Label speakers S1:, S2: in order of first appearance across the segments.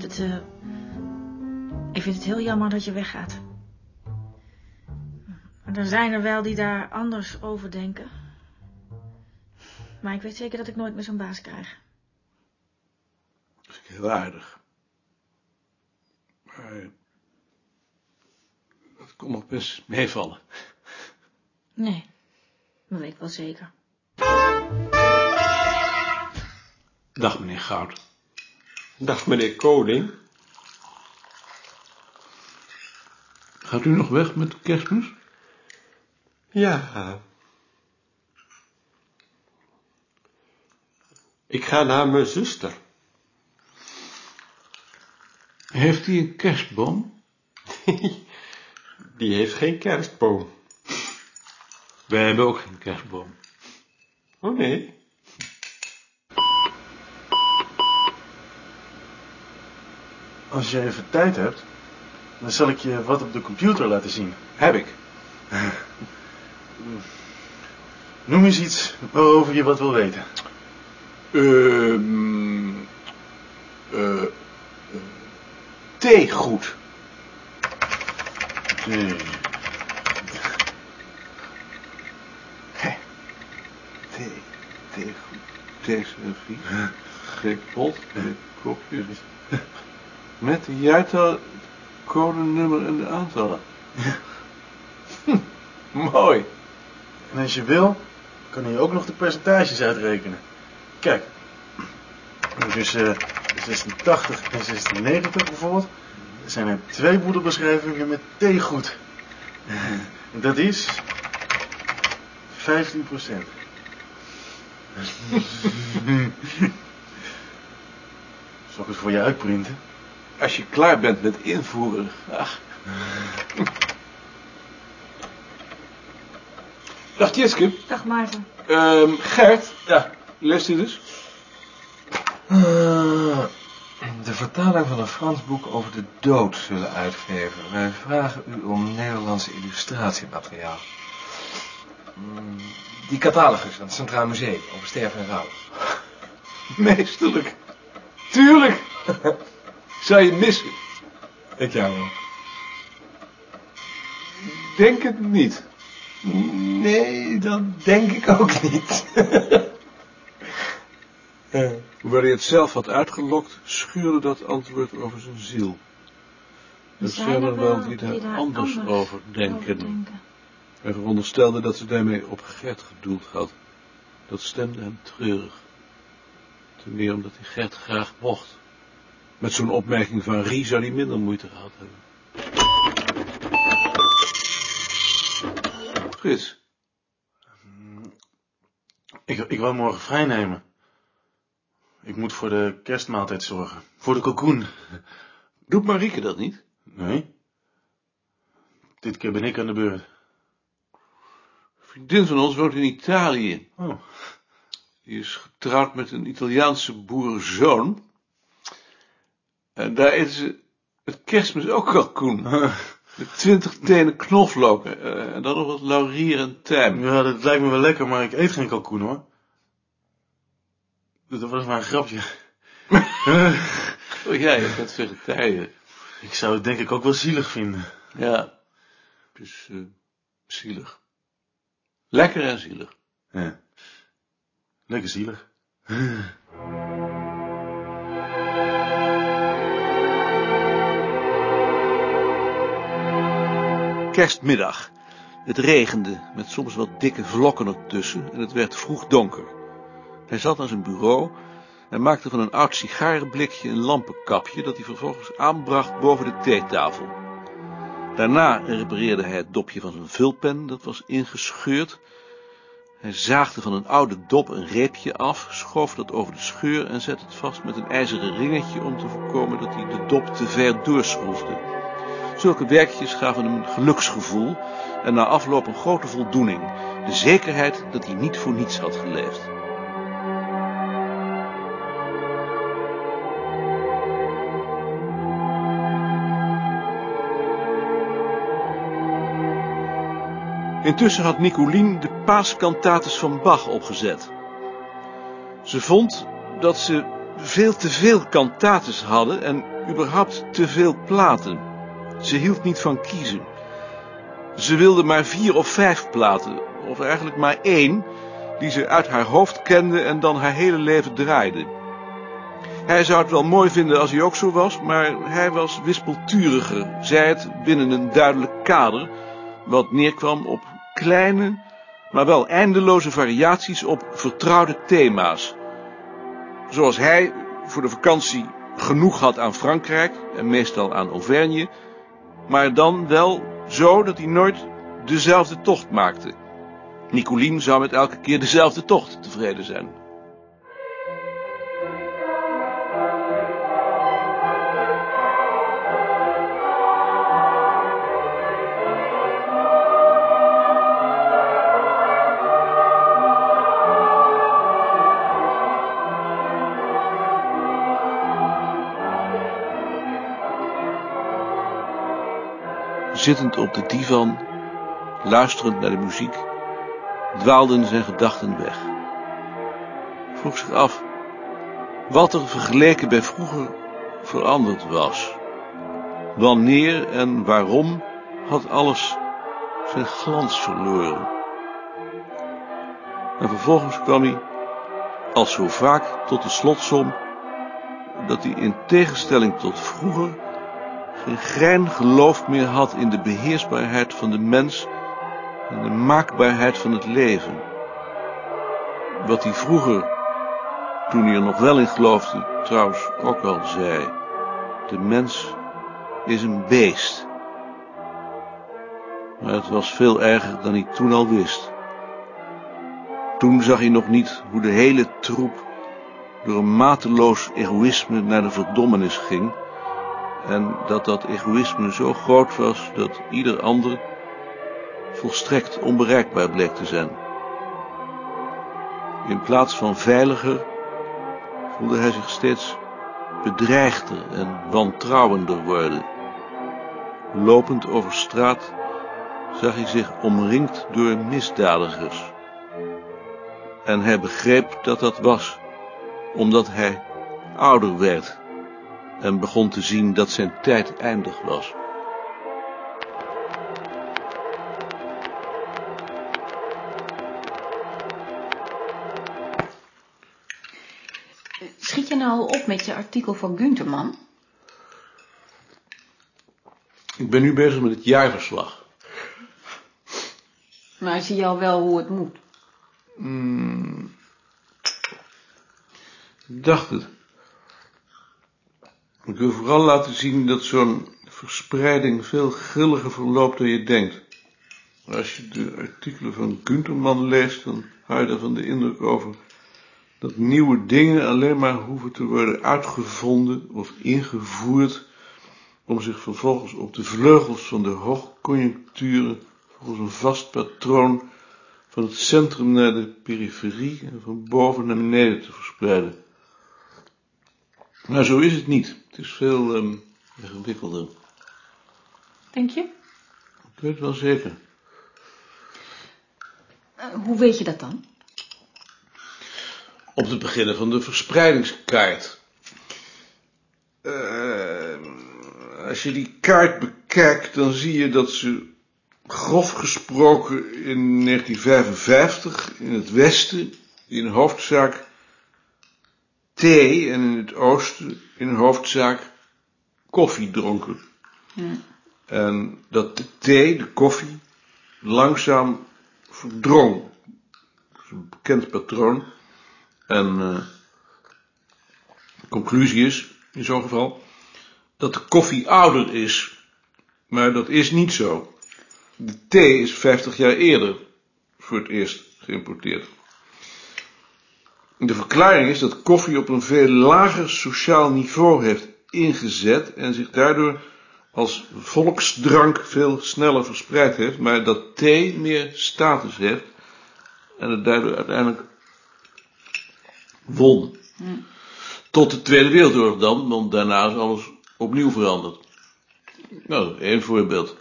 S1: vind het... eh, ik vind het heel jammer dat je weggaat. Er zijn er wel die daar anders over denken. Maar ik weet zeker dat ik nooit meer zo'n baas krijg.
S2: Dat is heel aardig. Maar... Dat kon nog best meevallen.
S1: Nee, dat weet ik wel zeker.
S2: Dag, meneer Goud.
S3: Dag meneer Koning.
S2: Gaat u nog weg met de kerstmis?
S3: Ja. Ik ga naar mijn zuster.
S2: Heeft hij een kerstboom?
S3: Die heeft geen kerstboom.
S2: Wij hebben ook geen kerstboom.
S3: Oh nee.
S4: Als je even tijd hebt, dan zal ik je wat op de computer laten zien.
S2: Heb ik.
S4: Noem eens iets waarover je wat wil weten.
S2: Ehm... eh, eh, theegoed.
S4: Nee.
S2: Thee, theegoed, theeservies, theepot, theekopjes. Met de jaartal, codenummer en de aantallen. Hm, mooi.
S4: En als je wil, kan je ook nog de percentages uitrekenen. Kijk. Tussen 86 en 96 bijvoorbeeld, zijn er twee moederbeschrijvingen met theegoed. En dat is 15 procent. Zal ik het voor je uitprinten?
S2: Als je klaar bent met invoeren. Ach. Dag Tjitske.
S1: Dag Maarten.
S2: Ehm Gert. Ja. Leest u dus?
S5: Eh, de vertaling van een Frans boek over de dood zullen uitgeven. Wij vragen u om Nederlandse illustratiemateriaal. Mm, Die catalogus aan het Centraal Museum over sterven en rouw.
S2: Meesterlijk. Tuurlijk. Zou je missen?
S5: Ik jou ook.
S2: Denk het niet.
S5: Nee, dat denk ik ook niet. Eh,
S2: Hoewel hij het zelf had uitgelokt, schuurde dat antwoord over zijn ziel. Er
S1: zijn
S2: er wel die daar anders,
S1: anders
S2: over denken.
S1: over denken.
S2: Hij veronderstelde dat ze daarmee op Gert gedoeld had. Dat stemde hem treurig. Ten meer omdat hij Gert graag mocht. Met zo'n opmerking van Rie zou hij minder moeite gehad hebben. Frits,
S4: Ik, ik wil morgen vrij nemen. Ik moet voor de kerstmaaltijd zorgen. Voor de kalkoen.
S2: doet Marieke dat niet?
S4: Nee. Dit keer ben ik aan de beurt.
S2: Vriendin van ons woont in Italië.
S4: Oh.
S2: Die is getrouwd met een Italiaanse boerenzoon. En daar eten ze het kerstmis ook kalkoen. Met twintig tenen knoflook. eh, en dan nog wat laurier en tijm.
S4: Ja, dat lijkt me wel lekker, maar ik eet geen kalkoen hoor. Dat was maar een grapje.
S2: Oh ja, je bent vegetariër.
S4: ik zou het denk ik ook wel zielig vinden.
S2: Ja. Dus eh zielig. Lekker en zielig.
S4: Ja. Lekker zielig.
S2: Kerstmiddag. Het regende, met soms wat dikke vlokken ertussen, en het werd vroeg donker. Hij zat aan zijn bureau en maakte van een oud sigarenblikje een lampenkapje dat hij vervolgens aanbracht boven de theetafel. Daarna repareerde hij het dopje van zijn vulpen, dat was ingescheurd. Hij zaagde van een oude dop een reepje af, schoof dat over de scheur en zette het vast met een ijzeren ringetje om te voorkomen dat hij de dop te ver doorschroefde. Zulke werkjes gaven hem een geluksgevoel en na afloop een grote voldoening, de zekerheid dat hij niet voor niets had geleefd. Intussen had Nicolien de paaskantates van Bach opgezet. Ze vond dat ze veel te veel kantates hadden en überhaupt te veel platen. Ze hield niet van kiezen. Ze wilde maar vier of vijf platen, of eigenlijk maar één, die ze uit haar hoofd kende en dan haar hele leven draaide. Hij zou het wel mooi vinden als hij ook zo was, maar hij was wispelturiger, zij het binnen een duidelijk kader, wat neerkwam op kleine, maar wel eindeloze variaties op vertrouwde thema's. Zoals hij voor de vakantie genoeg had aan Frankrijk en meestal aan Auvergne, maar dan wel zo dat hij nooit dezelfde tocht maakte. Nicolien zou met elke keer dezelfde tocht tevreden zijn. Zittend op de divan, luisterend naar de muziek, dwaalden zijn gedachten weg. Vroeg zich af wat er vergeleken bij vroeger veranderd was. Wanneer en waarom had alles zijn glans verloren. En vervolgens kwam hij, als zo vaak, tot de slotsom dat hij in tegenstelling tot vroeger geen grein geloof meer had in de beheersbaarheid van de mens en de maakbaarheid van het leven. Wat hij vroeger, toen hij er nog wel in geloofde, trouwens ook al zei. De mens is een beest. Maar het was veel erger dan hij toen al wist. Toen zag hij nog niet hoe de hele troep door een mateloos egoïsme naar de verdommenis ging en dat dat egoïsme zo groot was dat ieder ander volstrekt onbereikbaar bleek te zijn. In plaats van veiliger voelde hij zich steeds bedreigder en wantrouwender worden. Lopend over straat zag hij zich omringd door misdadigers. En hij begreep dat dat was omdat hij ouder werd en begon te zien dat zijn tijd eindig was.
S1: Schiet je nou al op met je artikel voor Gunterman?
S2: Ik ben nu bezig met het jaarverslag.
S1: Maar zie je al wel hoe het moet?
S2: Hmm. Ik dacht het. Ik wil vooral laten zien dat zo'n verspreiding veel grilliger verloopt dan je denkt. Als je de artikelen van Gunterman leest, dan hou je ervan de indruk over dat nieuwe dingen alleen maar hoeven te worden uitgevonden of ingevoerd om zich vervolgens op de vleugels van de hoogconjuncturen volgens een vast patroon van het centrum naar de periferie en van boven naar beneden te verspreiden. Maar zo is het niet. Het is veel um, ingewikkelder.
S1: Denk je?
S2: Ik weet het wel zeker.
S1: Uh, hoe weet je dat dan?
S2: Op het beginnen van de verspreidingskaart. Uh, als je die kaart bekijkt, dan zie je dat ze grof gesproken in 1955 in het westen in hoofdzaak thee en in het oosten in hoofdzaak koffie dronken.
S1: Ja.
S2: En dat de thee, de koffie, langzaam verdrong. Dat is een bekend patroon. En uh, de conclusie is, in zo'n geval, dat de koffie ouder is. Maar dat is niet zo. De thee is 50 jaar eerder voor het eerst geïmporteerd. De verklaring is dat koffie op een veel lager sociaal niveau heeft ingezet en zich daardoor als volksdrank veel sneller verspreid heeft, maar dat thee meer status heeft en het daardoor uiteindelijk won. Tot de Tweede Wereldoorlog dan, want daarna is alles opnieuw veranderd. Nou, één voorbeeld.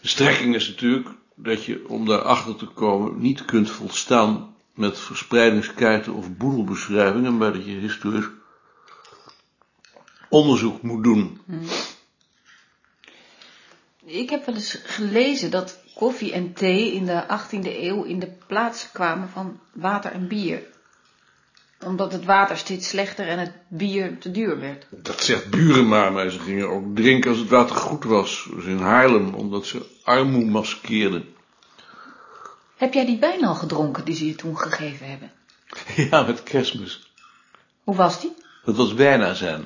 S2: De strekking is natuurlijk dat je, om daarachter te komen, niet kunt volstaan met verspreidingskaarten of boedelbeschrijvingen, maar dat je historisch onderzoek moet doen.
S1: Ik heb wel eens gelezen dat koffie en thee in de 18e eeuw in de plaats kwamen van water en bier. Omdat het water steeds slechter en het bier te duur werd.
S2: Dat zegt Burema, maar ze gingen ook drinken als het water goed was. zoals in Haarlem, omdat ze armoe maskeerden.
S1: Heb jij die wijn al gedronken die ze je toen gegeven hebben?
S2: Ja, met kerstmis.
S1: Hoe was die?
S2: Dat was bijna zijn.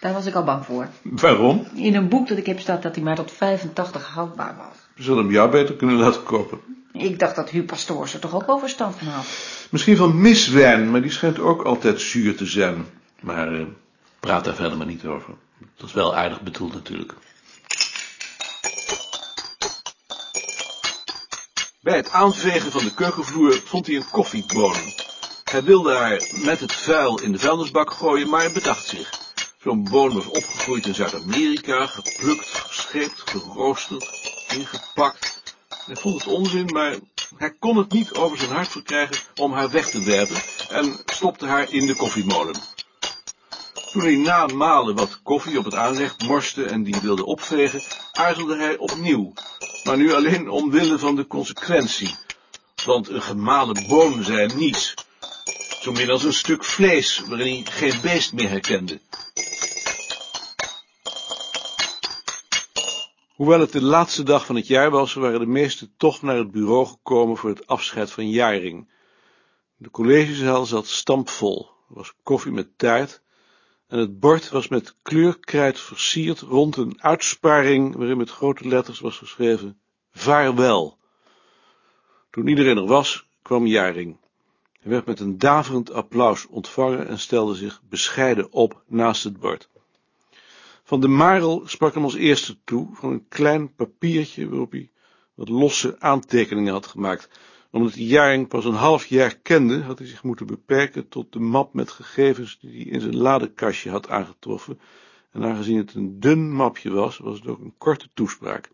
S1: Daar was ik al bang voor.
S2: Waarom?
S1: In een boek dat ik heb staat dat hij maar tot 85 houdbaar was.
S2: We zullen hem jou beter kunnen laten kopen.
S1: Ik dacht dat Huub Pastoors er toch ook wel verstand van had.
S2: Misschien van miswijn, maar die schijnt ook altijd zuur te zijn. Maar eh, praat daar verder maar niet over. Dat is wel aardig bedoeld natuurlijk. Bij het aanvegen van de keukenvloer vond hij een koffiebodem. Hij wilde haar met het vuil in de vuilnisbak gooien, maar bedacht zich. Zo'n bodem was opgegroeid in Zuid-Amerika, geplukt, gescheept, geroosterd, ingepakt. Hij vond het onzin, maar hij kon het niet over zijn hart verkrijgen om haar weg te werpen en stopte haar in de koffiemolen. Toen hij na malen wat koffie op het aanrecht morste en die wilde opvegen, aarzelde hij opnieuw, maar nu alleen omwille van de consequentie. Want een gemalen boon zei niets, zo min als een stuk vlees waarin hij geen beest meer herkende. Hoewel het de laatste dag van het jaar was, waren de meesten toch naar het bureau gekomen voor het afscheid van Jaring. De collegezaal zat stampvol. Er was koffie met taart en het bord was met kleurkrijt versierd rond een uitsparing waarin met grote letters was geschreven vaarwel. Toen iedereen er was, kwam Jaring. Hij werd met een daverend applaus ontvangen en stelde zich bescheiden op naast het bord. Van de Marel sprak hem als eerste toe, van een klein papiertje waarop hij wat losse aantekeningen had gemaakt. Omdat hij Jaring pas een half jaar kende, had hij zich moeten beperken tot de map met gegevens die hij in zijn ladekastje had aangetroffen. En aangezien het een dun mapje was, was het ook een korte toespraak.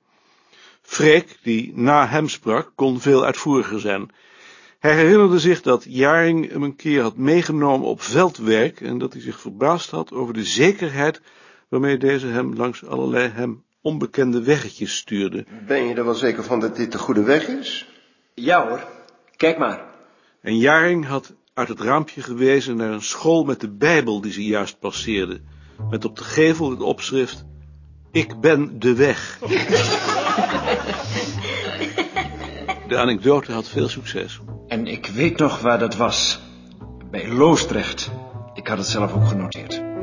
S2: Freek, die na hem sprak, kon veel uitvoeriger zijn. Hij herinnerde zich dat Jaring hem een keer had meegenomen op veldwerk en dat hij zich verbaasd had over de zekerheid waarmee deze hem langs allerlei hem onbekende weggetjes stuurde.
S6: Ben je er wel zeker van dat dit de goede weg is?
S7: Ja hoor, kijk maar.
S2: En Jaring had uit het raampje gewezen naar een school met de Bijbel die ze juist passeerde, met op de gevel het opschrift Ik ben de weg. De anekdote had veel succes.
S7: En ik weet nog waar dat was. Bij Loosdrecht. Ik had het zelf ook genoteerd.